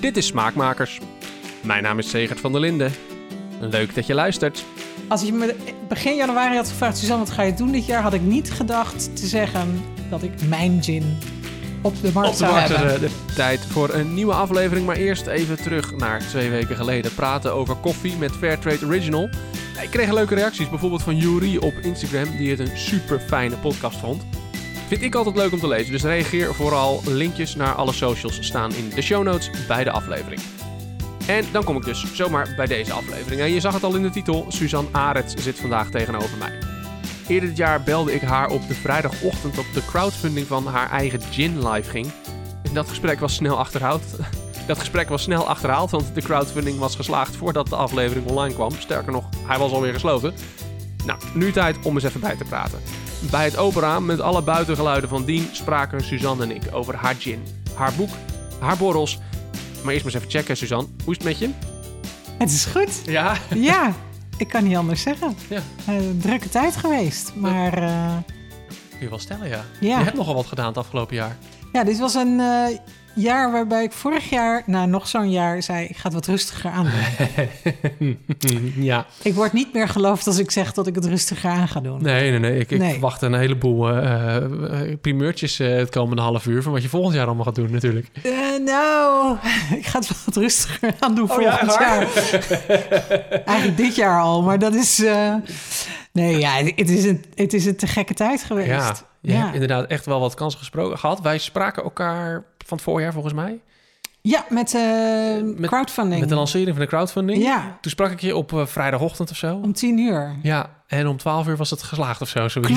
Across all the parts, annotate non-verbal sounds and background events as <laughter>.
Dit is Smaakmakers. Mijn naam is Segert van der Linden. Leuk dat je luistert. Als je me begin januari had gevraagd, Suzanne, wat ga je doen dit jaar? Had ik niet gedacht te zeggen dat ik mijn gin op de markt Op de zou markt hebben. eh, de tijd voor een nieuwe aflevering. Maar eerst even terug naar twee weken geleden. Praten over koffie met Fairtrade Original. Ik kreeg leuke reacties, bijvoorbeeld van Yuri op Instagram, die het een super fijne podcast vond. Vind ik altijd leuk om te lezen, dus reageer vooral. Linkjes naar alle socials staan in de show notes bij de aflevering. En dan kom ik dus zomaar bij deze aflevering. En je zag het al in de titel, Suzanne Arets zit vandaag tegenover mij. Eerder dit jaar belde ik haar op de vrijdagochtend op de crowdfunding van haar eigen gin live ging. En dat gesprek was snel achterhaald. <laughs> Dat gesprek was snel achterhaald, want de crowdfunding was geslaagd voordat de aflevering online kwam. Sterker nog, hij was alweer gesloten. Nou, nu tijd om eens even bij te praten. Bij het open raam met alle buitengeluiden van dien spraken Suzanne en ik over haar gin, haar boek, haar borrels. Maar eerst maar eens even checken, Suzanne. Hoe is het met je? Het is goed. Ja. Ja, ik kan niet anders zeggen. Ja. Eh, drukke tijd geweest. Maar eh, Kun je wel stellen, ja. Ja. Je hebt nogal wat gedaan het afgelopen jaar. ja, dit was een eh, jaar waarbij ik vorig jaar, nou nog zo'n jaar, zei ik ga het wat rustiger aan doen. <laughs> ja. ik word niet meer geloofd als ik zeg dat ik het rustiger aan ga doen. Nee, nee, nee. Ik, ik verwacht een heleboel eh, eh, primeurtjes eh, het komende half uur... van wat je volgend jaar allemaal gaat doen natuurlijk. Nou, <laughs> ik ga het wat rustiger aan doen Oh volgend jaar. <laughs> Eigenlijk dit jaar al, maar dat is... nee, ja, het is, een, het is een te gekke tijd geweest. Ja, je Ja. hebt inderdaad echt wel wat kansen gesproken gehad. Wij spraken elkaar van het voorjaar volgens mij. Ja, met, Met- crowdfunding. Met de lancering van de crowdfunding. Ja, Toen sprak ik je op eh, vrijdagochtend of zo. om tien uur. Ja, en om twaalf uur was het geslaagd of zo. Zoiets.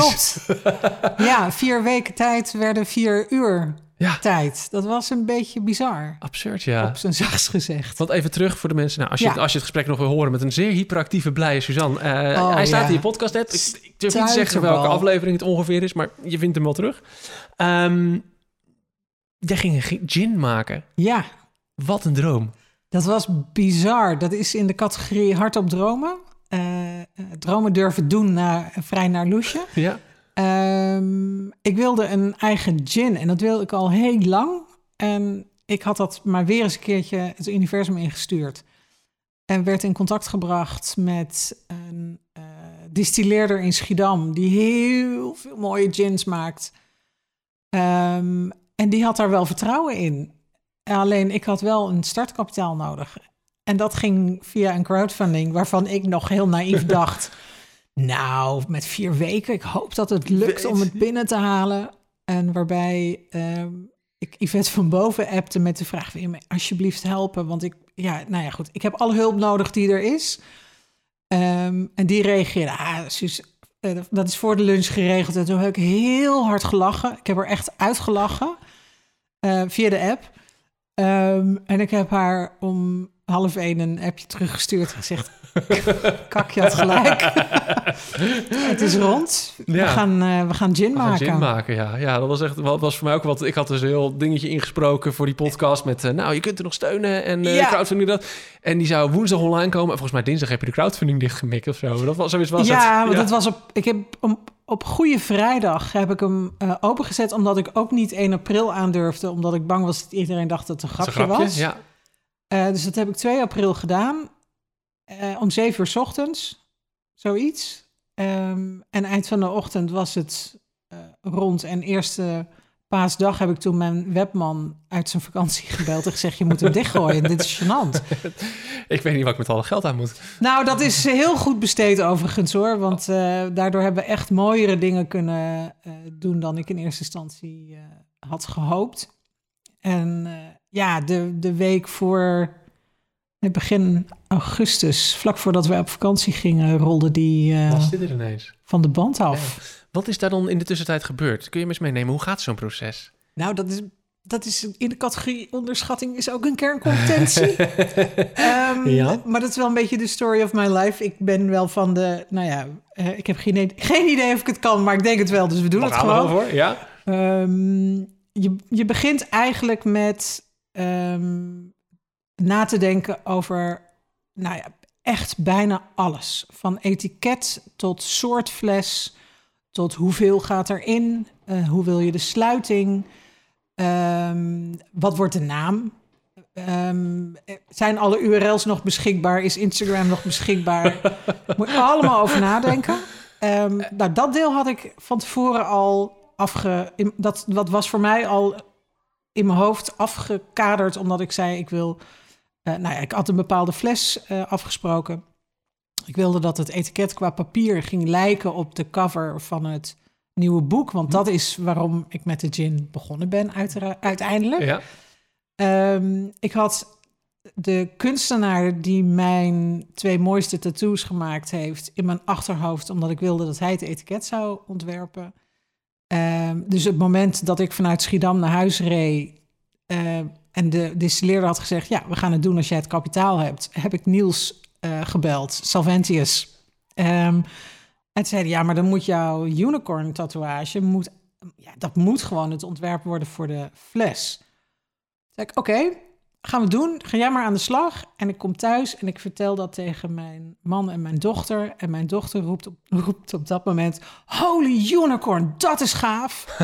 Klopt. <laughs> ja, vier weken tijd werden vier uur Ja, tijd. Dat was een beetje bizar, absurd ja. op zijn zachtst gezegd. Want even terug voor de mensen. Nou, als, je, Ja. als je het gesprek nog wil horen met een zeer hyperactieve, blije Suzanne. Oh, hij staat ja. in je podcast app. Ik, ik durf niet te zeggen welke aflevering het ongeveer is, maar je vindt hem wel terug. Ehm, jij ging een gi- gin maken. Ja, Wat een droom. dat was bizar. Dat is in de categorie hardop dromen. Eh, eh, dromen durven doen naar, vrij naar loesje. Ja. Ehm, ik wilde een eigen gin en dat wilde ik al heel lang. En ik had dat maar weer eens een keertje het universum ingestuurd. En werd in contact gebracht met een eh, distilleerder in Schiedam... die heel veel mooie gins maakt. Ehm, en die had daar wel vertrouwen in. Alleen ik had wel een startkapitaal nodig. En dat ging via een crowdfunding waarvan ik nog heel naïef <laughs> dacht... Nou, met vier weken. Ik hoop dat het lukt om het binnen te halen. En waarbij ehm, ik Yvette van boven appte met de vraag... wil je me alsjeblieft helpen? Want ik, ja, nou ja, goed. Ik heb alle hulp nodig die er is. Ehm, en die reageerde, ah, Suus, eh, dat is voor de lunch geregeld. En toen heb ik heel hard gelachen. Ik heb er echt uitgelachen eh, via de app. Ehm, en ik heb haar om half één een appje teruggestuurd en gezegd... <laughs> Kak, je had gelijk. <laughs> het is rond. We, Ja. gaan, eh, we gaan gin We gaan maken. gin maken, ja. Ja, dat was echt wat was voor mij ook wat. Ik had dus een heel dingetje ingesproken voor die podcast met, eh, nou, je kunt er nog steunen en Ja. crowdfunding dat. En die zou woensdag online komen. En volgens mij dinsdag heb je de crowdfunding dichtgemikt of zo. Dat was zoiets was ja, het. want het was op. Ik heb op, op Goede Vrijdag heb ik hem eh, opengezet, omdat ik ook niet 1 april aandurfde, omdat ik bang was dat iedereen dacht dat het een grapje, was. Ja. Eh, dus dat heb ik 2 april gedaan, eh, om 7 uur 's ochtends, zoiets. Ehm, en eind van de ochtend was het rond en eerste paasdag heb ik toen mijn webman uit zijn vakantie gebeld en gezegd: je moet hem dichtgooien. Dit is gênant. <laughs> Ik weet niet wat ik met alle geld aan moet. Nou, dat is heel goed besteed overigens hoor. Want eh, daardoor hebben we echt mooiere dingen kunnen eh, doen dan ik in eerste instantie eh, had gehoopt. En ja, de, de week voor nee, begin augustus, vlak voordat we op vakantie gingen, rolde die Was dit er ineens? van de band af. Wat is daar dan in de tussentijd gebeurd? Kun je me eens meenemen? Hoe gaat zo'n proces? Nou, dat is, dat is in de categorie onderschatting is ook een kerncompetentie. <laughs> Ehm, Ja. Maar dat is wel een beetje de story of my life. Ik ben wel van de, nou ja, eh, ik heb geen, idee- geen idee of ik het kan, maar ik denk het wel, dus we doen het gewoon. Ja. Ehm, je, je begint eigenlijk met ehm, na te denken over, nou ja, echt bijna alles. Van etiket tot soort fles, tot hoeveel gaat erin, eh hoe wil je de sluiting, Ehm, wat wordt de naam? Ehm, zijn alle URL's nog beschikbaar? Is Instagram nog beschikbaar? <laughs> Moet je allemaal over nadenken. Ehm, nou, dat deel had ik van tevoren al afge... Dat, dat was voor mij al in mijn hoofd afgekaderd, omdat ik zei, ik wil... eh, nou ja, ik had een bepaalde fles eh, afgesproken. Ik wilde dat het etiket qua papier ging lijken op de cover van het nieuwe boek. Want dat is waarom ik met de gin begonnen ben, uiteindelijk. Ja. Ehm, ik had de kunstenaar die mijn twee mooiste tattoos gemaakt heeft in mijn achterhoofd, omdat ik wilde dat hij het etiket zou ontwerpen. Ehm, dus het moment dat ik vanuit Schiedam naar huis reed ehm, en de distilleerder had gezegd: Ja, we gaan het doen als jij het kapitaal hebt, heb ik Niels eh, gebeld, Salventius. Ehm, en toen zei hij: Ja, maar dan moet jouw unicorn tatoeage, moet, ja, dat moet gewoon het ontwerp worden voor de fles. Zei ik, oké, gaan we doen. Ga jij maar aan de slag. En ik kom thuis en ik vertel dat tegen mijn man en mijn dochter. En mijn dochter roept op, <laughs> roept op dat moment... Holy unicorn, dat is gaaf.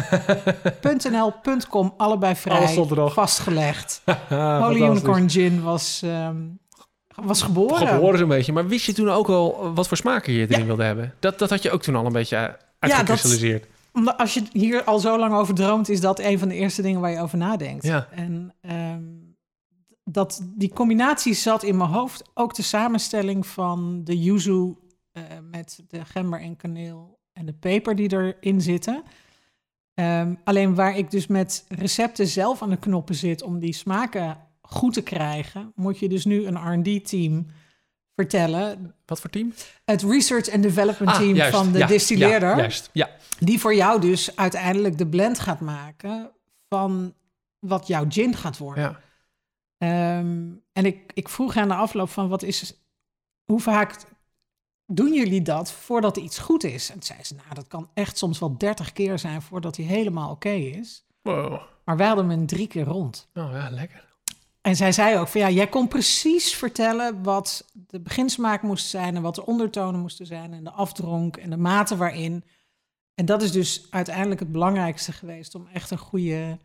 <laughs> .nl, .com, allebei vrij, vastgelegd. <laughs> Holy. Unicorn Gin was, ehm, was geboren. Geboren zo'n beetje. Maar wist je toen ook al wat voor smaken je erin wilde hebben? Dat, dat had je ook toen al een beetje eh, uitgekristalliseerd. Omdat als je hier al zo lang over droomt... is dat een van de eerste dingen waar je over nadenkt. Ja. En ehm, dat, die combinatie zat in mijn hoofd. Ook de samenstelling van de yuzu eh, met de gember en kaneel en de peper die erin zitten. Ehm, alleen waar ik dus met recepten zelf aan de knoppen zit om die smaken goed te krijgen, moet je dus nu een R&D-team vertellen. Wat voor team? Het Research and Development Ah, Team juist. van de Ja, distilleerder. Ja, juist. Ja. Die voor jou dus uiteindelijk de blend gaat maken van wat jouw gin gaat worden. ja. Ehm, en ik, ik vroeg aan de afloop van wat is, hoe vaak doen jullie dat voordat iets goed is? En zei ze, nou dat kan echt soms wel 30 keer zijn voordat hij helemaal oké is. Wow. Maar wij hadden hem drie keer rond. Oh ja, lekker. En zij zei ook van ja, jij kon precies vertellen wat de beginsmaak moest zijn en wat de ondertonen moesten zijn en de afdronk en de mate waarin. En dat is dus uiteindelijk het belangrijkste geweest om echt een goede,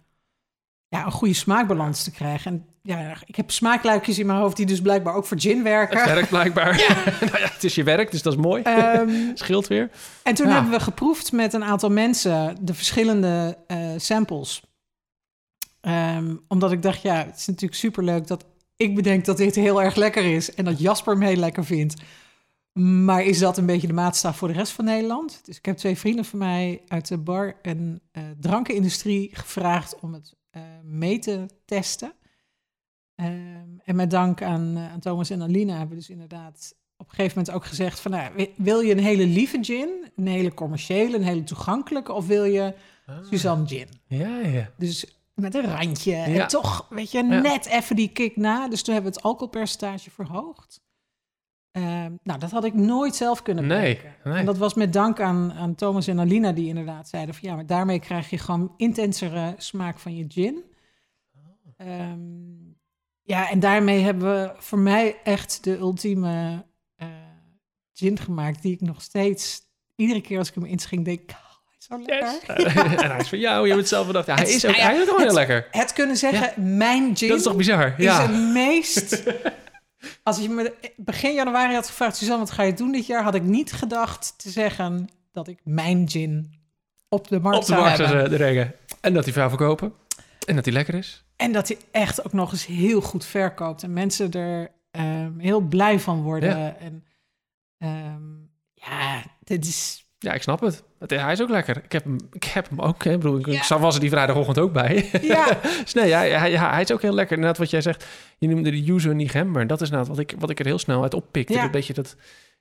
ja, een goede smaakbalans te krijgen. En ja, ik heb smaakluikjes in mijn hoofd die dus blijkbaar ook voor gin Het werken. werkt blijkbaar. <laughs> <laughs> nou ja, het is je werk, dus dat is mooi. Ehm, <laughs> Scheelt weer. en toen Ja. hebben we geproefd met een aantal mensen de verschillende eh, samples. Ehm, omdat ik dacht, ja, het is natuurlijk superleuk dat ik bedenk dat dit heel erg lekker is en dat Jasper hem heel lekker vindt. Maar is dat een beetje de maatstaf voor de rest van Nederland? Dus ik heb twee vrienden van mij uit de bar- en eh drankenindustrie gevraagd om het eh, mee te testen. Ehm, en met dank aan, eh, aan Thomas en Alina hebben we dus inderdaad op een gegeven moment ook gezegd van... Nou, wi- wil je een hele lieve gin, een hele commerciële, een hele toegankelijke... of wil je Suzanne gin? Ja, ja. Dus met een randje Ja. en toch, weet je, Ja. net even die kick na. Dus toen hebben we het alcoholpercentage verhoogd. Ehm, nou, dat had ik nooit zelf kunnen Nee, bedenken. nee. En dat was met dank aan, aan Thomas en Alina die inderdaad zeiden van... ja, maar daarmee krijg je gewoon intensere smaak van je gin. Ehm, ja, en daarmee hebben we voor mij echt de ultieme eh, gin gemaakt... die ik nog steeds, iedere keer als ik hem inschenk, denk... Is zo lekker. Yes. <laughs> en hij is van jou, je hebt het zelf bedacht. Ja, hij Het is is- ook, ja, hij is ook gewoon heel lekker. Het kunnen zeggen, mijn gin Dat is toch bizar? is Ja. het meest... <laughs> Als je me begin januari had gevraagd, Suzanne, wat ga je doen dit jaar? Had ik niet gedacht te zeggen dat ik mijn gin op de markt Op de zou markt hebben. zou. En dat hij vuil verkopen. En dat hij lekker is. En dat hij echt ook nog eens heel goed verkoopt. En mensen er ehm, heel blij van worden. Ja. En ehm, ja, dit is... Ja, ik snap het. Hij is ook lekker. Ik heb hem, ik heb hem ook. Hè. Ik bedoel, ik Ja. was er die vrijdagochtend ook bij. Ja, <laughs> dus nee, hij, hij, hij is ook heel lekker. Inderdaad, wat jij zegt. Je noemde de yuzu en die gember. Dat is nou wat ik, wat ik er heel snel uit oppikte. Ja. Een beetje dat...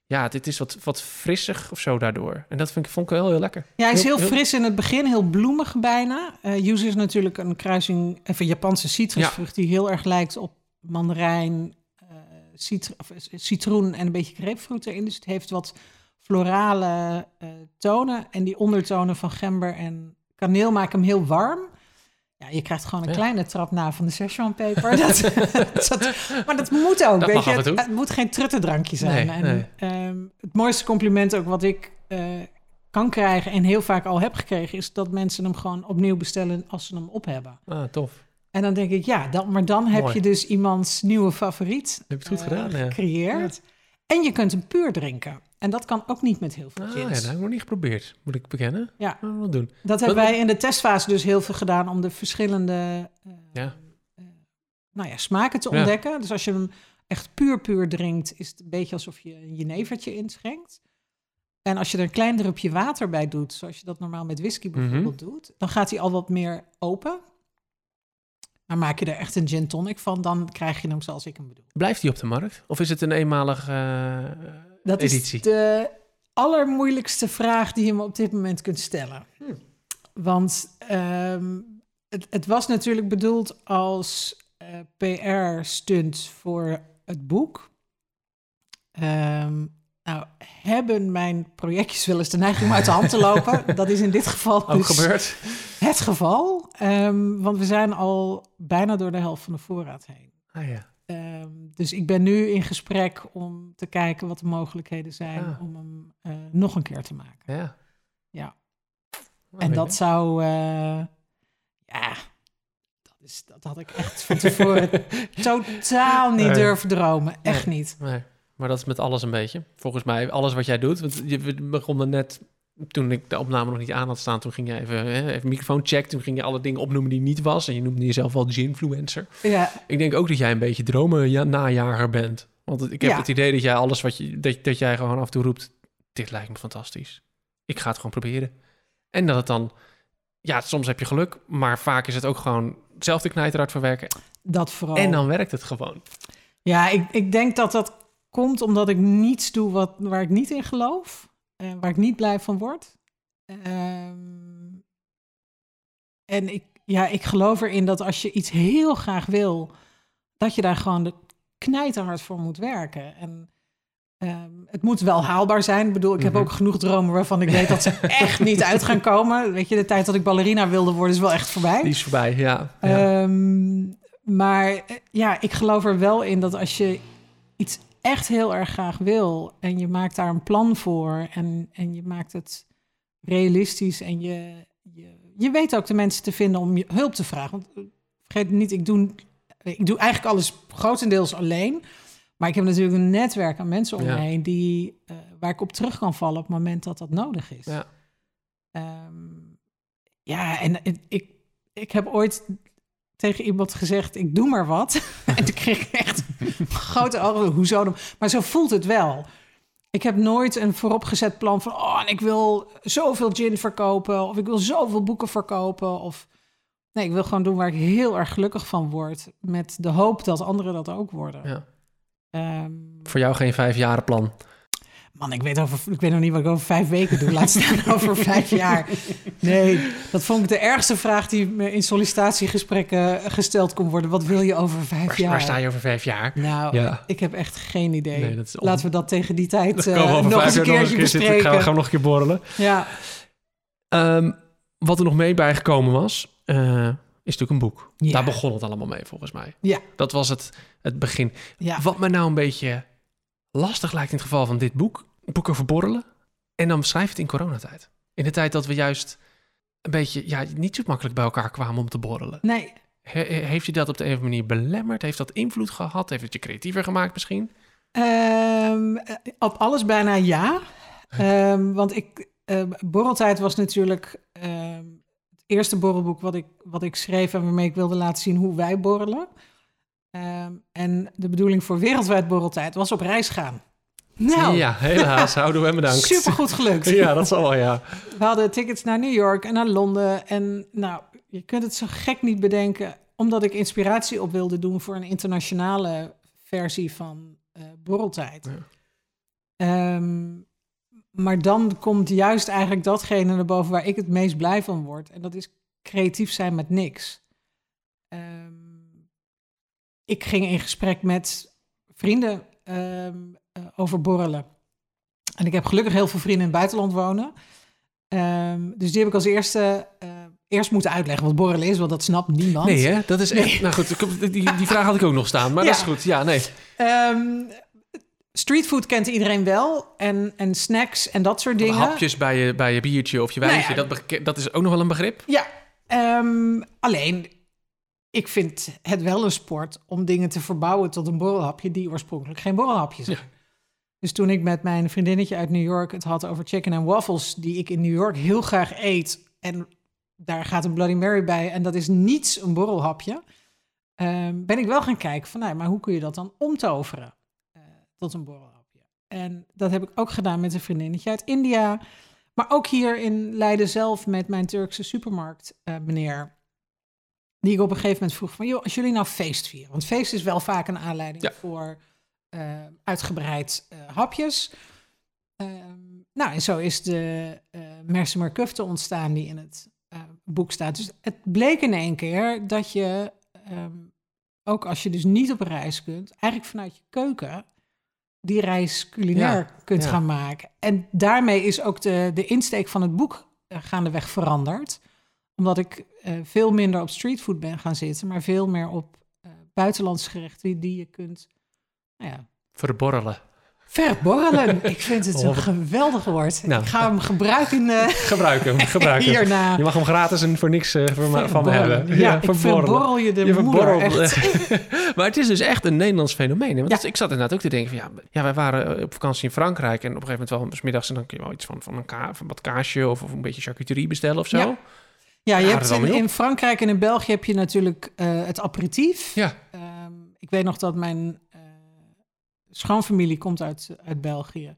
Ja, dit is wat, wat frissig of zo daardoor. En dat vind ik, vond ik wel heel lekker. ja hij is heel Heel- heel- fris in het begin, heel bloemig bijna. Yuzu is natuurlijk een kruising, even Japanse citrusvrucht... die heel erg lijkt op mandarijn, eh, citru- of, eh, citroen en een beetje grapefruit erin. Dus het heeft wat florale eh, tonen. En die ondertonen van gember en kaneel maken hem heel warm. Ja, je krijgt gewoon een Ja. kleine trap na van de Szechuan peper. <laughs> dat, dat- maar dat moet ook, Dat weet je. Het, het moet geen truttendrankje zijn. Nee, en, nee. ehm, het mooiste compliment ook wat ik eh, kan krijgen... en heel vaak al heb gekregen... is dat mensen hem gewoon opnieuw bestellen als ze hem op hebben. Ah, tof. En dan denk ik, ja, dan, maar dan heb Mooi. je dus iemands nieuwe favoriet Heb je het goed eh, gedaan? Ja. gecreëerd. En je kunt hem puur drinken. En dat kan ook niet met heel veel Ah, ja, dat heb ik nog niet geprobeerd, moet ik bekennen. Ja. Maar wel doen. Dat hebben Wat- wij in de testfase dus heel veel gedaan om de verschillende eh, Ja. eh, nou ja, smaken te Ja. ontdekken. Dus als je hem echt puur puur drinkt, is het een beetje alsof je een jenevertje inschenkt. En als je er een klein drupje water bij doet, zoals je dat normaal met whisky Mhm. bijvoorbeeld doet, dan gaat hij al wat meer open. Maar maak je er echt een gin tonic van, dan krijg je hem zoals ik hem bedoel. Blijft die op de markt? Of is het een eenmalige eh, Dat editie? is de allermoeilijkste vraag die je me op dit moment kunt stellen. Hmm. Want ehm, het, het was natuurlijk bedoeld als eh, PR-stunt voor het boek. Ehm, nou, hebben mijn projectjes wel eens de neiging om uit de hand te lopen? <laughs> Dat is in dit geval Ook dus gebeurd? het geval. Ehm, want we zijn al bijna door de helft van de voorraad heen. Ah ja. Ehm, dus ik ben nu in gesprek om te kijken wat de mogelijkheden zijn Ah. om hem eh, nog een keer te maken. ja. Ja. Oh, en dat je. zou, eh, ja, dat, is, dat had ik echt van tevoren <laughs> totaal niet Nee. durven dromen. Echt Nee. niet. Nee, maar dat is met alles een beetje. Volgens mij, alles wat jij doet. Want je we begonnen net, toen ik de opname nog niet aan had staan, toen ging je even, hè, even microfoon check. Toen ging je alle dingen opnoemen die niet was. En je noemde jezelf wel ginfluencer. Ja, Ik denk ook dat jij een beetje dromen ja, najager bent. Want ik heb Ja. het idee dat jij alles wat je, dat, dat jij gewoon af en toe roept, dit lijkt me fantastisch. Ik ga het gewoon proberen. En dat het dan, ja, soms heb je geluk, maar vaak is het ook gewoon zelf de knijterhard verwerken. dat vooral. En dan werkt het gewoon. Ja, ik, ik denk dat dat komt omdat ik niets doe wat, waar ik niet in geloof. Eh, waar ik niet blij van word. Ehm, en ik, ja, ik geloof erin dat als je iets heel graag wil, dat je daar gewoon de knijterhard voor moet werken. En ehm, het moet wel haalbaar zijn. Ik bedoel, ik heb Mhm. ook genoeg dromen waarvan ik weet dat ze <laughs> echt niet uit gaan komen. Weet je, de tijd dat ik ballerina wilde worden is wel echt voorbij. Die is voorbij, ja. ja. Ehm, maar eh, ja, ik geloof er wel in dat als je iets echt heel erg graag wil en je maakt daar een plan voor en, en je maakt het realistisch en je, je, je weet ook de mensen te vinden om je hulp te vragen. Want eh, vergeet niet, ik doe, ik doe eigenlijk alles grotendeels alleen. Maar ik heb natuurlijk een netwerk aan mensen om Ja. me heen die, eh, waar ik op terug kan vallen op het moment dat dat nodig is. Ja. Ehm, ja, en het- ik, ik heb ooit tegen iemand gezegd, ik doe maar wat. <laughs> en toen kreeg ik echt <laughs> grote ogen, hoezo dan? Maar zo voelt het wel. Ik heb nooit een vooropgezet plan van, oh, en ik wil zoveel gin verkopen, of ik wil zoveel boeken verkopen, of... Nee, ik wil gewoon doen waar ik heel erg gelukkig van word, met de hoop dat anderen dat ook worden. Ja. Ehm, Voor jou geen vijfjarenplan. Man, ik weet, over, ik weet nog niet wat ik over vijf weken doe. Laat staan <laughs> over vijf jaar. Nee, dat vond ik de ergste vraag die me in sollicitatiegesprekken gesteld kon worden. Wat wil je over vijf Waar, jaar? waar sta je over vijf jaar? Nou, Ja. ik heb echt geen idee. Nee, dat is on- Laten we dat tegen die tijd eh, nog eens een keertje zitten. bespreken. Gaan we, gaan we nog een keer borrelen. Ja, Ehm, wat er nog mee bijgekomen was, eh, is natuurlijk een boek. Ja. Daar begon het allemaal mee, volgens mij. Ja. Dat was het, het begin. ja. Wat me nou een beetje lastig lijkt in het geval van dit boek, boek over borrelen. En dan schrijf het in coronatijd. In de tijd dat we juist een beetje, ja, niet zo makkelijk bij elkaar kwamen om te borrelen. Nee, He- he- heeft je dat op de een of andere manier belemmerd? Heeft dat invloed gehad? Heeft het je creatiever gemaakt misschien? Ehm, eh, op alles bijna ja. Ehm, want ik, eh, Borreltijd was natuurlijk ehm, het eerste borrelboek wat ik, wat ik schreef en waarmee ik wilde laten zien hoe wij borrelen. En de bedoeling voor Wereldwijd Borreltijd was op reis gaan. Nou, Ja, helaas. Houden we hem bedankt. supergoed gelukt. <laughs> Ja, dat zal wel, ja. We hadden tickets naar New York en naar Londen. En nou, je kunt het zo gek niet bedenken, omdat ik inspiratie op wilde doen voor een internationale versie van eh Borreltijd. Ja. Ehm, maar dan komt juist eigenlijk datgene naar boven waar ik het meest blij van word. En dat is creatief zijn met niks. Ehm, ik ging in gesprek met vrienden ehm, eh, over borrelen. En ik heb gelukkig heel veel vrienden in het buitenland wonen. Ehm, dus die heb ik als eerste eh, eerst moeten uitleggen wat borrelen is, want dat snapt niemand. Nee, hè? Dat is echt... Nee. Nou goed, die, die vraag had ik ook nog staan. Maar dat <laughs> is goed. Ja, nee. Ehm, streetfood kent iedereen wel. En, en snacks en dat soort dingen. Hapjes bij je, bij je biertje of je Nou wijntje. ja. dat, dat is ook nog wel een begrip. Ja, ehm, alleen ik vind het wel een sport om dingen te verbouwen tot een borrelhapje die oorspronkelijk geen borrelhapje zijn. Dus toen ik met mijn vriendinnetje uit New York het had over chicken en waffles, die ik in New York heel graag eet. En daar gaat een Bloody Mary bij en dat is niets een borrelhapje. Ehm, ben ik wel gaan kijken van, nou, maar hoe kun je dat dan omtoveren uh, tot een borrelhapje? En dat heb ik ook gedaan met een vriendinnetje uit India. Maar ook hier in Leiden zelf met mijn Turkse supermarkt uh, meneer. Die ik op een gegeven moment vroeg van, joh, als jullie nou feest vieren. Want feest is wel vaak een aanleiding ja. voor uh, uitgebreid hapjes. Ehm, nou, en zo is de uh, Mersemer Kufte ontstaan die in het boek staat. Dus het bleek in één keer dat je um, ook als je dus niet op reis kunt, eigenlijk vanuit je keuken die reis culinair kunt gaan maken. En daarmee is ook de, de insteek van het boek gaandeweg veranderd. Omdat ik uh, veel minder op streetfood ben gaan zitten, maar veel meer op uh, buitenlandse gerechten die, die je kunt nou ja, verborrelen. Verborrelen. <laughs> Ik vind het een geweldig woord. Nou, ik ga hem gebruiken. Uh, <laughs> gebruik hem, gebruik hem. Hierna. Je mag hem gratis en voor niks uh, van me hebben. Ja, ja ik verborrel je de je moeder, <laughs> maar het is dus echt een Nederlands fenomeen. Want ja. ik zat inderdaad ook te denken van... Ja, ja, wij waren op vakantie in Frankrijk... en op een gegeven moment wel middags... en dan kun je wel iets van, van, een ka van wat kaasje... Of, of een beetje charcuterie bestellen of zo. Ja. Je hebt in, in, Frankrijk en in België heb je natuurlijk uh, het aperitief. Ja. Um, ik weet nog dat mijn schoonfamilie komt uit, uit België.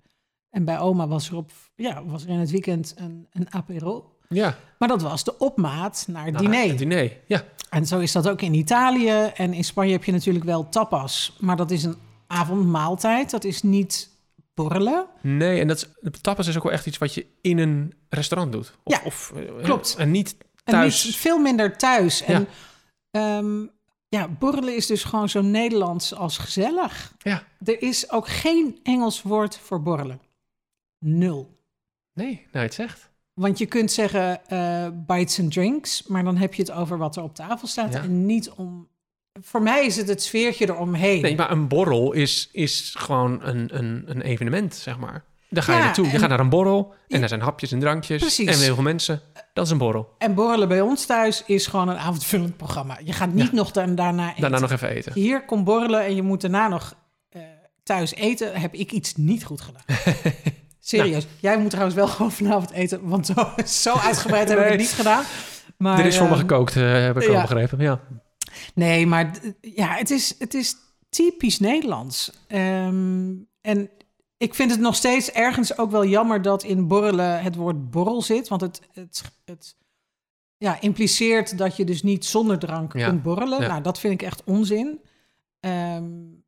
En bij oma was er, op, ja, was er in het weekend een, een apero. Ja. Maar dat was de opmaat naar het diner. Het diner, ja. En zo is dat ook in Italië. En in Spanje heb je natuurlijk wel tapas. Maar dat is een avondmaaltijd. Dat is niet borrelen. Nee, en dat is, tapas is ook wel echt iets wat je in een restaurant doet. Of, ja, of, eh, klopt. En niet thuis. En veel minder thuis. En ja. Um, ja, borrelen is dus gewoon zo Nederlands als gezellig. Ja. Er is ook geen Engels woord voor borrelen. Nul. Nee, nou het zegt. Want je kunt zeggen uh, bites and drinks, maar dan heb je het over wat er op tafel staat en niet om. Voor mij is het het sfeertje eromheen. Nee, maar een borrel is, is gewoon een, een, een evenement, zeg maar. Daar ga je naartoe. Je gaat naar een borrel en er zijn hapjes en drankjes Precies. en heel veel mensen. Dat is een borrel. En borrelen bij ons thuis is gewoon een avondvullend programma. Je gaat niet nog dan, daarna eten. Daarna nog even eten. Hier komt borrelen en je moet daarna nog uh, thuis eten. Heb ik iets niet goed gedaan. <laughs> Serieus. Nou. Jij moet trouwens wel gewoon vanavond eten, want zo, zo uitgebreid heb ik het niet gedaan. Maar, er is voor me ehm, gekookt, uh, heb ik al begrepen. Ja. Nee, maar ja, het is, het is typisch Nederlands. Um, en ik vind het nog steeds ergens ook wel jammer dat in borrelen het woord borrel zit. Want het, het, het ja, impliceert dat je dus niet zonder drank kunt borrelen. Nou, dat vind ik echt onzin. Um,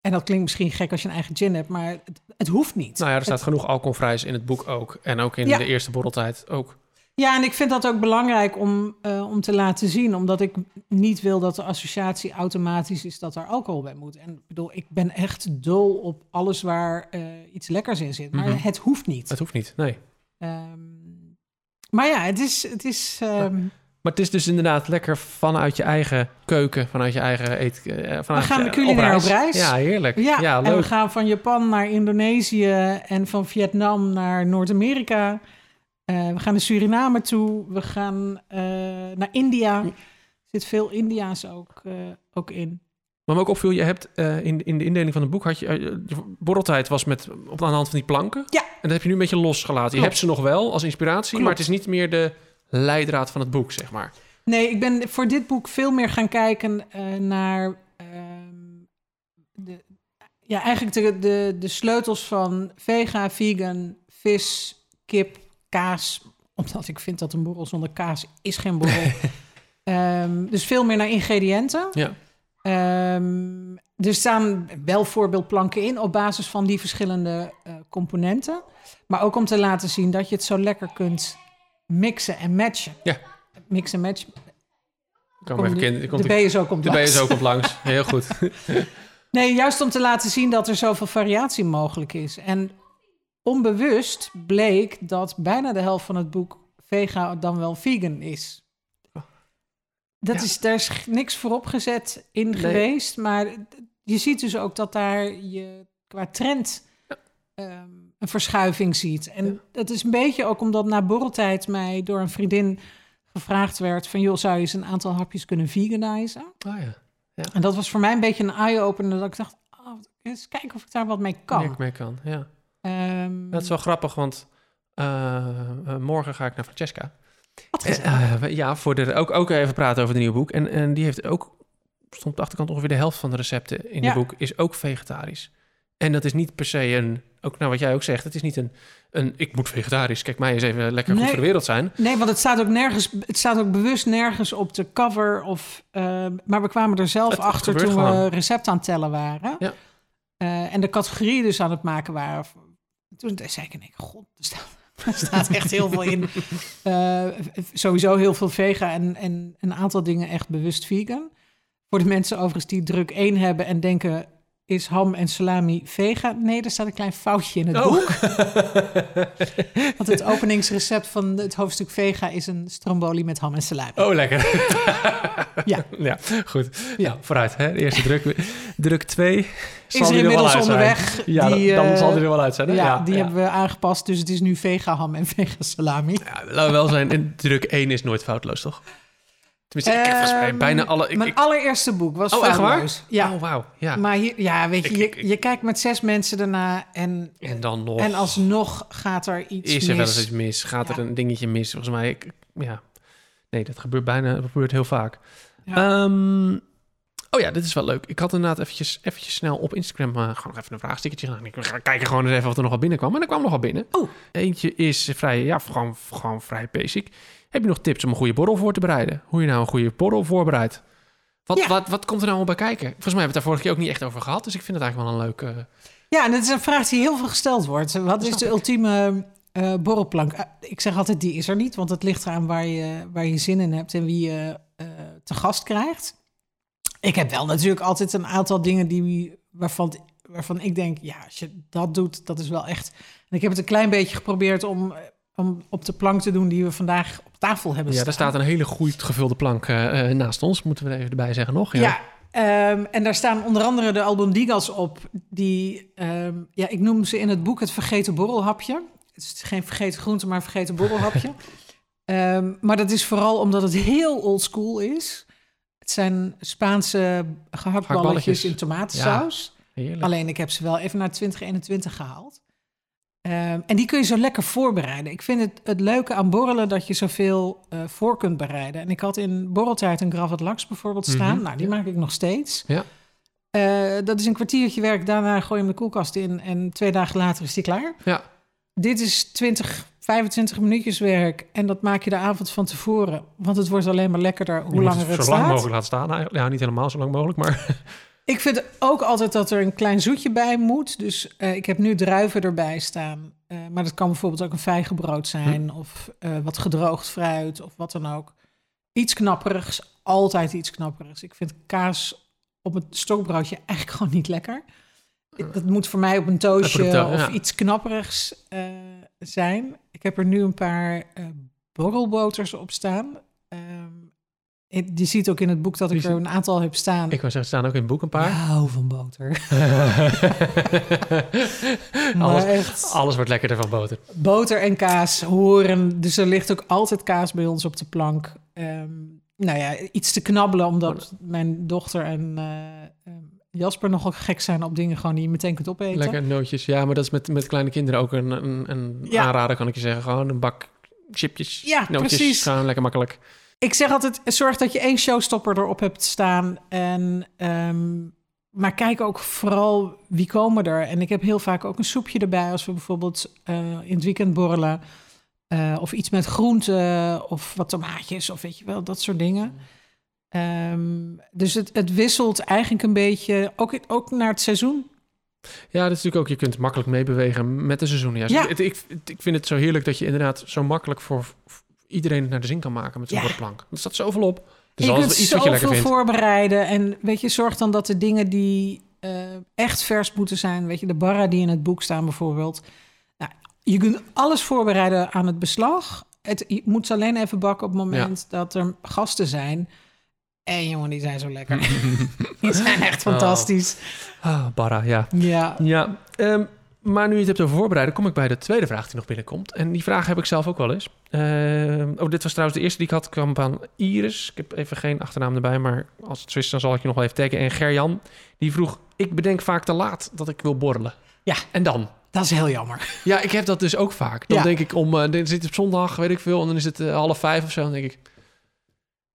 en dat klinkt misschien gek als je een eigen gin hebt, maar het, het hoeft niet. Nou ja, er staat het, genoeg alcoholvrijs in het boek ook. En ook in de eerste borreltijd ook. Ja, en ik vind dat ook belangrijk om, uh, om te laten zien, omdat ik niet wil dat de associatie automatisch is dat er alcohol bij moet. En ik bedoel, ik ben echt dol op alles waar uh, iets lekkers in zit, maar mm -hmm. het hoeft niet. Het hoeft niet, nee. Um, maar ja, het is. Het is um... maar, maar, het is dus inderdaad lekker vanuit je eigen keuken, vanuit je eigen eet. Uh, we gaan de culinair op reis. Ja, heerlijk. Ja, ja leuk. En we gaan van Japan naar Indonesië en van Vietnam naar Noord-Amerika. Uh, we gaan naar Suriname toe. We gaan uh, naar India. Er zit veel India's ook, uh, ook in. Maar me ook opviel, je hebt in, in de indeling van het boek... Had je, je borreltijd was met, op de hand van die planken. Ja. En dat heb je nu een beetje losgelaten. Klopt. Je hebt ze nog wel als inspiratie... Klopt. maar het is niet meer de leidraad van het boek, zeg maar. Nee, ik ben voor dit boek veel meer gaan kijken naar... Ehm, de, ja, eigenlijk de, de, de sleutels van vega, vegan, vis, kip kaas, omdat ik vind dat een borrel zonder kaas is geen borrel. um, <laughs> dus veel meer naar ingrediënten. Ja. Um, er staan wel voorbeeldplanken in op basis van die verschillende uh, componenten. Maar ook om te laten zien dat je het zo lekker kunt mixen en matchen. Ja. Mix en match. Kom even komt de BSO komt de langs. BSO komt langs. <laughs> Heel goed. nee, juist om te laten zien dat er zoveel variatie mogelijk is. En onbewust bleek dat bijna de helft van het boek vega dan wel vegan is. Dat ja. is, daar is niks voorop gezet in nee. geweest, maar je ziet dus ook dat daar je qua trend ja. um, een verschuiving ziet. En ja. dat is een beetje ook omdat na borreltijd mij door een vriendin gevraagd werd van... joh, zou je eens een aantal hapjes kunnen veganizen? Oh ja. En dat was voor mij een beetje een eye-opener... dat ik dacht, oh, eens kijken of ik daar wat mee kan. Mee kan, ja. Ehm, Dat is wel grappig, want eh, eh, morgen ga ik naar Francesca. wat Eh, gezellig. eh, ja, voor de, ook, ook even praten over het nieuwe boek. En, en die heeft ook, stond op de achterkant ongeveer de helft van de recepten in Ja. het boek, is ook vegetarisch. En dat is niet per se een, ook nou wat jij ook zegt, het is niet een, een ik moet vegetarisch, kijk mij eens even lekker goed Nee. voor de wereld zijn. Nee, want het staat ook nergens. Het staat ook bewust nergens op de cover. Of, eh, maar we kwamen er zelf Het achter toen we recept aan het tellen waren. Ja. En de categorieën dus aan het maken waren. Toen zei ik in één god, <laughs> er staat, echt heel veel in. Eh, sowieso heel veel vega en, en een aantal dingen echt bewust vegan. Voor de mensen overigens die druk 1 hebben en denken... Is ham en salami vega? Nee, er staat een klein foutje in het Oh. boek. <laughs> Want het openingsrecept van het hoofdstuk vega is een stromboli met ham en salami. Oh, lekker. <laughs> Ja. ja, goed. Ja. Ja, vooruit. Hè? De eerste druk. Druk 2 is er inmiddels onderweg. Ja, die, dan, dan eh, zal die er wel uit zijn. Hè? Ja, die hebben we aangepast. Dus het is nu vega ham en vega salami. Ja, laten we wel zijn. En druk 1 is nooit foutloos, toch? Tenminste, ik heb volgens mij Ehm, bijna alle... Ik, Mijn ik- allereerste boek was oh, echt waar? Ja, Oh, wauw. Ja. maar hier, ja, weet je, Ik- je, ik- ik- je kijkt met zes mensen daarna en, En dan nog... en alsnog gaat er iets is er wel mis. eens iets mis? Gaat er Ja. een dingetje mis? Volgens mij, ik, ja. Nee, dat gebeurt bijna, dat gebeurt heel vaak. Ja. Ehm, oh ja, dit is wel leuk. Ik had inderdaad eventjes, eventjes snel op Instagram uh, gewoon nog even een vraagstickertje gedaan. Ik ga kijken gewoon eens even wat er nogal binnenkwam. En er kwam nogal binnen. Oh. Eentje is vrij, ja, gewoon, gewoon vrij basic. Heb je nog tips om een goede borrel voor te bereiden? Hoe je nou een goede borrel voorbereidt? Wat, Ja. wat, wat komt er nou al bij kijken? Volgens mij hebben we het daar vorige keer ook niet echt over gehad. Dus ik vind het eigenlijk wel een leuk... eh, Ja, en het is een vraag die heel veel gesteld wordt. Wat is de ultieme eh, borrelplank? Eh, ik zeg altijd, die is er niet, want het ligt eraan waar je, waar je zin in hebt en wie je eh, te gast krijgt. Ik heb wel natuurlijk altijd een aantal dingen die, waarvan, waarvan ik denk, ja, als je dat doet, dat is wel echt... En ik heb het een klein beetje geprobeerd om, eh, om op de plank te doen die we vandaag op tafel hebben ja, staan. er staat een hele goed gevulde plank eh, eh, naast ons. Moeten we er even erbij zeggen nog. Ja, ehm, en daar staan onder andere de albumdigas op. Die, ehm, ja, ik noem ze in het boek het vergeten borrelhapje. Het is geen vergeten groente, maar vergeten borrelhapje. <laughs> Ehm, maar dat is vooral omdat het heel old school is. Het zijn Spaanse gehaktballetjes in tomatensaus. Heerlijk. Alleen ik heb ze wel even naar 2021 gehaald. Ehm, en die kun je zo lekker voorbereiden. Ik vind het, het leuke aan borrelen dat je zoveel eh voor kunt bereiden. En ik had in borreltijd een gravat laks bijvoorbeeld staan. Mhm. Nou, die maak ik nog steeds. Ja. Eh, dat is een kwartiertje werk. Daarna gooi je hem de koelkast in. En twee dagen later is die klaar. Ja. Dit is 20, 25 minuutjes werk. En dat maak je de avond van tevoren. Want het wordt alleen maar lekkerder hoe langer het zo lang staat. mogelijk laten staan. eigenlijk. Ja, niet helemaal zo lang mogelijk, maar... <laughs> Ik vind ook altijd dat er een klein zoetje bij moet. Dus eh, ik heb nu druiven erbij staan. Eh, maar dat kan bijvoorbeeld ook een vijgenbrood zijn. Of eh, wat gedroogd fruit of wat dan ook. Iets knapperigs. Altijd iets knapperigs. Ik vind kaas op het stokbroodje eigenlijk gewoon niet lekker. Dat moet voor mij op een toastje of iets knapperigs zijn. Ik heb er nu een paar eh borrelboters op staan. Ehm, je ziet ook in het boek dat ik er een aantal heb staan. Ik wou zeggen, er staan ook in het boek een paar. Hou van boter. <laughs> alles, Maar echt, alles wordt lekkerder van boter. boter en kaas horen. Dus er ligt ook altijd kaas bij ons op de plank. Ehm, nou ja, iets te knabbelen, omdat mijn dochter en eh, ehm, Jasper nogal gek zijn op dingen gewoon die je meteen kunt opeten. Lekker nootjes. Ja, maar dat is met, met kleine kinderen ook een, een, een Ja. aanrader, kan ik je zeggen. Gewoon een bak chipjes, Ja, nootjes. precies. Gewoon lekker makkelijk. Ik zeg altijd, zorg dat je één showstopper erop hebt staan. En, ehm, maar kijk ook vooral wie komen er. En ik heb heel vaak ook een soepje erbij als we bijvoorbeeld eh, in het weekend borrelen. Eh, of iets met groenten of wat tomaatjes of weet je wel, dat soort dingen. Ehm, dus het, het wisselt eigenlijk een beetje, ook, ook naar het seizoen. Ja, dat is natuurlijk ook, je kunt makkelijk meebewegen met de seizoenen. Ja, Ja. Ik, ik, ik vind het zo heerlijk dat je inderdaad zo makkelijk voor iedereen het naar de zin kan maken met zo'n Ja. bordplank. Er staat zoveel op. Dus je kunt iets wat je vindt. voorbereiden. En weet je, zorg dan dat de dingen die eh, echt vers moeten zijn... weet je, de barra die in het boek staan bijvoorbeeld... Nou, je kunt alles voorbereiden aan het beslag. Het, je moet ze alleen even bakken op het moment dat er gasten zijn. En jongen, die zijn zo lekker. <laughs> die zijn echt fantastisch. Ah, Barra, ja. Ja. Ja, ehm, Maar nu je het hebt over voorbereiden, kom ik bij de tweede vraag die nog binnenkomt. En die vraag heb ik zelf ook wel eens. Eh, oh, dit was trouwens de eerste die ik had, kwam van Iris. Ik heb even geen achternaam erbij, maar als het zo is, dan zal ik je nog wel even taggen. En Gerjan, die vroeg, ik bedenk vaak te laat dat ik wil borrelen. Ja. En dan? Dat is heel jammer. Ja, ik heb dat dus ook vaak. Dan Ja. denk ik om, eh, dan zit het op zondag, weet ik veel, en dan is het eh, half vijf of zo. Dan denk ik,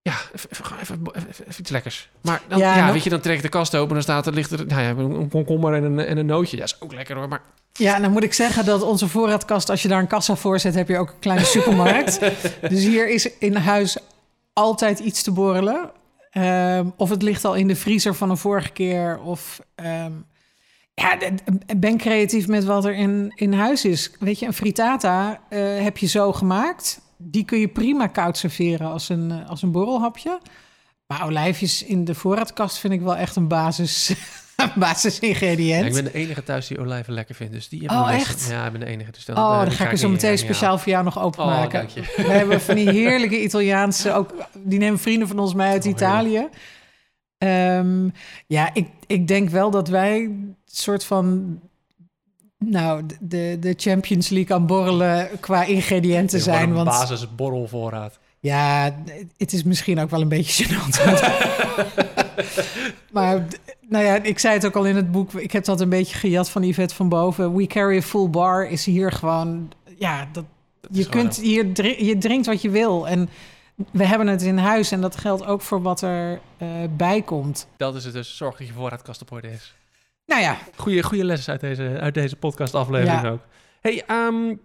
ja, even, even, even, iets lekkers. Maar dan, Ja, ja, nog- weet je, dan trek ik de kast open en dan staat er, ligt er nou ja, een komkommer en een, en een nootje. Ja, is ook lekker hoor, maar Ja, dan moet ik zeggen dat onze voorraadkast, als je daar een kassa voor zet, heb je ook een kleine supermarkt. <laughs> dus hier is in huis altijd iets te borrelen. Ehm, of het ligt al in de vriezer van een vorige keer. Of ehm, ja, ben creatief met wat er in, in huis is. Weet je, een frittata eh, heb je zo gemaakt. Die kun je prima koud serveren als een, eh, als een borrelhapje. Maar olijfjes in de voorraadkast vind ik wel echt een basis, <laughs> basisingrediënt. Ja, ik ben de enige thuis die olijven lekker vindt. Dus die hebben Oh, echt? Ja, ik ben de enige. Dus dan, Oh, eh, dan ga ik er zo meteen speciaal voor jou nog Oh, openmaken. je. We hebben van die heerlijke Italiaanse, ook, die nemen vrienden van ons mee uit Oh, Italië. Ehm, ja, ik, ik denk wel dat wij soort van, nou, de, de Champions League aan borrelen qua ingrediënten zijn. een Want basis borrelvoorraad. ja, het is misschien ook wel een beetje gênant. <laughs> maar nou ja, ik zei het ook al in het boek. Ik heb dat een beetje gejat van Yvette van boven. We carry a full bar is hier gewoon... Ja, dat, je, kunt, hier, je drinkt wat je wil. En we hebben het in huis. En dat geldt ook voor wat er eh, bij komt. Dat is het dus. Zorg dat je voorraadkast op orde is. Nou ja, Goeie, goede lessen uit deze, uit deze podcast-aflevering Ja. ook. hey, ehm,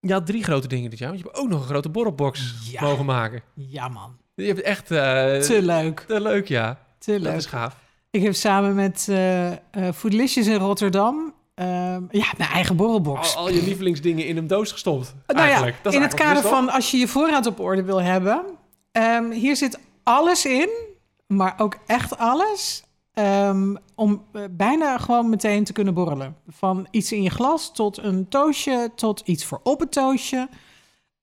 je had drie grote dingen dit jaar. Want je hebt ook nog een grote borrelbox Ja. mogen maken. ja man. Je hebt echt... eh, Te leuk. te leuk, ja. Te Dat leuk. is gaaf. Ik heb samen met Foodlicious in Rotterdam... ehm, ja, mijn eigen borrelbox. Al, al je lievelingsdingen in een doos gestopt. Nou ja, eigenlijk. Dat is in het kader van als je je voorraad op orde wil hebben. ehm, hier zit alles in, maar ook echt alles. Ehm, om eh, bijna gewoon meteen te kunnen borrelen. Van iets in je glas tot een toastje, tot iets voor op het toastje.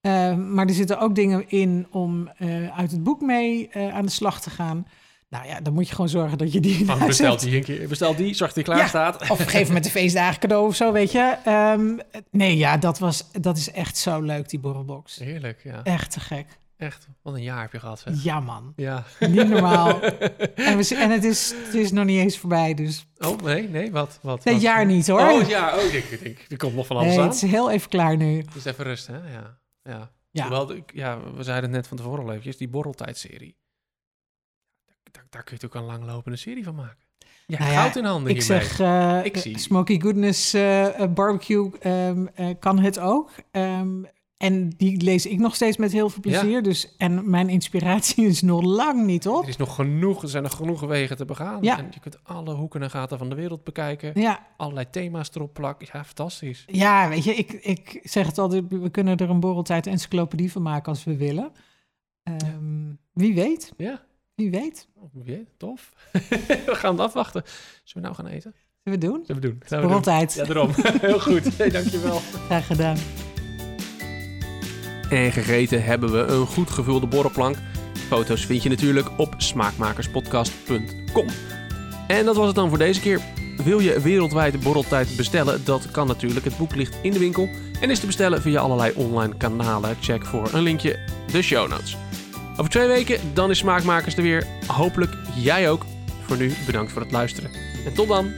Ehm, maar er zitten ook dingen in om eh, uit het boek mee eh, aan de slag te gaan. Nou ja, dan moet je gewoon zorgen dat je die in wel. huis Bestel hebt. die een keer. Bestel die, zorg dat die klaar Ja. staat. Of geef hem met de <laughs> feestdagen cadeau of zo, weet je. Ehm, nee, ja, dat, was, dat is echt zo leuk, die borrelbox. Heerlijk, ja. Echt te gek. Echt. Wat een jaar heb je gehad, zeg. Ja, man. Ja. Niet normaal. <laughs> en we, en het, is, het is nog niet eens voorbij, dus... Oh, nee, nee, wat? wat Nee, wat? jaar niet, hoor. Oh, jaar. Oh, ik denk, er komt nog van alles nee, aan. het is heel even klaar nu. Dus even rust, hè? Ja. ja. Ja. Ja, we zeiden het net van tevoren al eventjes, die borreltijdserie. Daar, daar kun je natuurlijk een langlopende serie van maken. Ja, Nou ja, goud in handen Ik hiermee. zeg, eh, Ik zie. Smoky Goodness eh, eh, Barbecue ehm, eh, kan het ook. Ehm, en die lees ik nog steeds met heel veel Ja. plezier. Dus, en mijn inspiratie is nog lang niet op. Er is nog genoeg, er zijn nog genoeg wegen te begaan. Ja. En je kunt alle hoeken en gaten van de wereld bekijken. Ja, Allerlei thema's erop plakken. Ja, fantastisch. Ja, weet je, ik, ik zeg het altijd, we kunnen er een borreltijd encyclopedie van maken als we willen. Ehm, Wie weet, Ja, wie weet. wie weet, tof. <laughs> we gaan het afwachten. Zullen we nou gaan eten? Zullen we doen? Zullen we doen. Gaan we doen. Ja, daarom. <laughs> Heel goed. <laughs> Hey, dankjewel. graag gedaan. En gegeten hebben we een goed gevulde borrelplank. Foto's vind je natuurlijk op smaakmakerspodcast.com. En dat was het dan voor deze keer. Wil je wereldwijd borreltijd bestellen? Dat kan natuurlijk. Het boek ligt in de winkel en is te bestellen via allerlei online kanalen. Check voor een linkje de show notes. Over twee weken dan is Smaakmakers er weer. Hopelijk jij ook. Voor nu bedankt voor het luisteren. En tot dan.